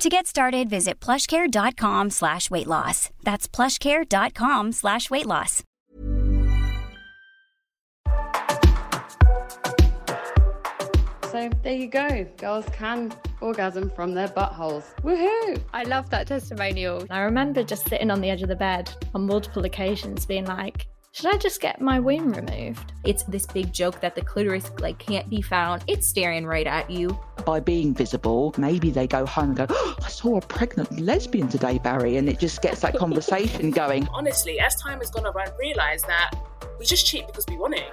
To get started, visit plushcare.com slash weight loss. That's plushcare.com slash weight loss. So there you go. Girls can orgasm from their buttholes. Woohoo! I love that testimonial. I remember just sitting on the edge of the bed on multiple occasions being like, should I just get my wing removed? It's this big joke that the clitoris like can't be found. It's staring right at you. By being visible, maybe they go home and go, oh, I saw a pregnant lesbian today, Barry, and it just gets that conversation going. Honestly, as time has gone on, I realise that we just cheat because we want it.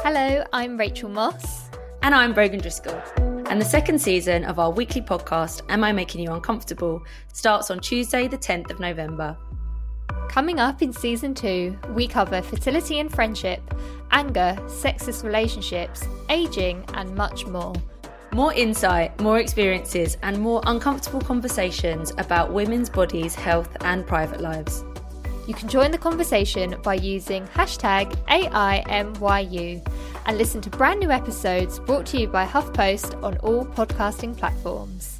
Hello, I'm Rachel Moss. And I'm Brogan Driscoll. And the second season of our weekly podcast, Am I Making You Uncomfortable, starts on Tuesday, the 10th of November. Coming up in season two, we cover fertility and friendship, anger, sexist relationships, aging, and much more. More insight, more experiences, and more uncomfortable conversations about women's bodies, health, and private lives. You can join the conversation by using hashtag AIMYU and listen to brand new episodes brought to you by HuffPost on all podcasting platforms.